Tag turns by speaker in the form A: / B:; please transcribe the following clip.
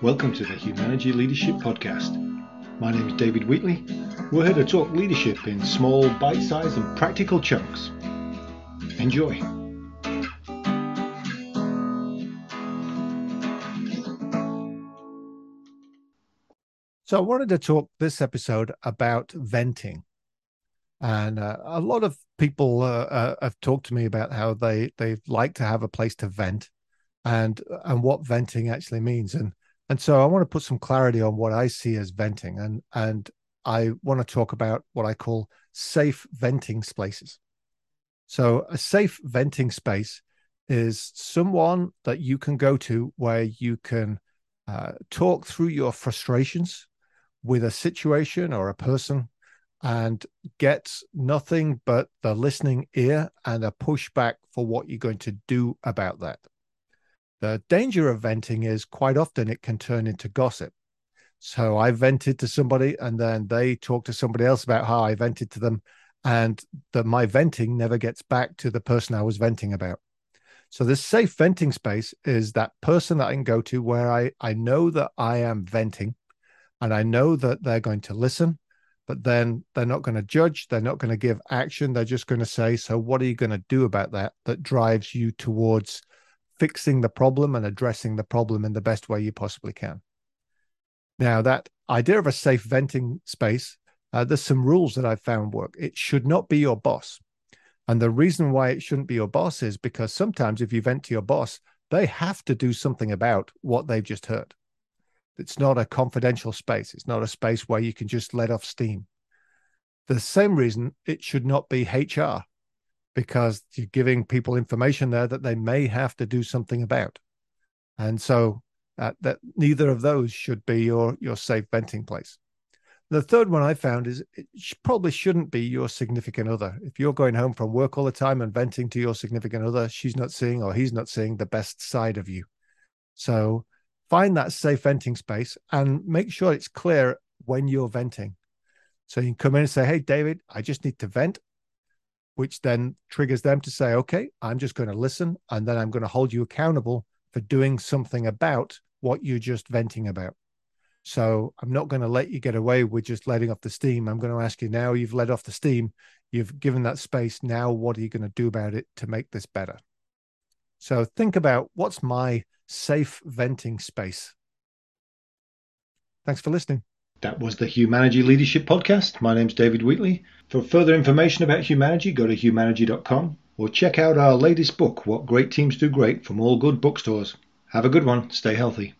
A: Welcome to the Humanity Leadership Podcast. My name is David Wheatley. We're here to talk leadership in small, bite sized, and practical chunks. Enjoy.
B: So, I wanted to talk this episode about venting. And uh, a lot of people uh, uh, have talked to me about how they they like to have a place to vent, and and what venting actually means. And and so I want to put some clarity on what I see as venting, and and I want to talk about what I call safe venting spaces. So a safe venting space is someone that you can go to where you can uh, talk through your frustrations with a situation or a person and get nothing but the listening ear and a pushback for what you're going to do about that. The danger of venting is quite often it can turn into gossip. So I vented to somebody and then they talk to somebody else about how I vented to them and that my venting never gets back to the person I was venting about. So this safe venting space is that person that I can go to where I, I know that I am venting and I know that they're going to listen, but then they're not going to judge. They're not going to give action. They're just going to say, so what are you going to do about that? That drives you towards fixing the problem and addressing the problem in the best way you possibly can. Now, that idea of a safe venting space, uh, there's some rules that I've found work. It should not be your boss. And the reason why it shouldn't be your boss is because sometimes if you vent to your boss, they have to do something about what they've just heard. It's not a confidential space. It's not a space where you can just let off steam. The same reason it should not be HR because you're giving people information there that they may have to do something about. And so uh, that neither of those should be your your safe venting place. The third one I found is it probably shouldn't be your significant other. If you're going home from work all the time and venting to your significant other, she's not seeing or he's not seeing the best side of you. So find that safe venting space and make sure it's clear when you're venting. So you can come in and say, Hey, David, I just need to vent which then triggers them to say, okay, I'm just going to listen and then I'm going to hold you accountable for doing something about what you're just venting about. So I'm not going to let you get away with just letting off the steam. I'm going to ask you now you've let off the steam, you've given that space. Now, what are you going to do about it to make this better? So think about what's my safe venting space. Thanks for listening.
A: That was the Humanity Leadership Podcast. My name's David Wheatley. For further information about Humanity, go to humanity.com or check out our latest book, What Great Teams Do Great, from all good bookstores. Have a good one. Stay healthy.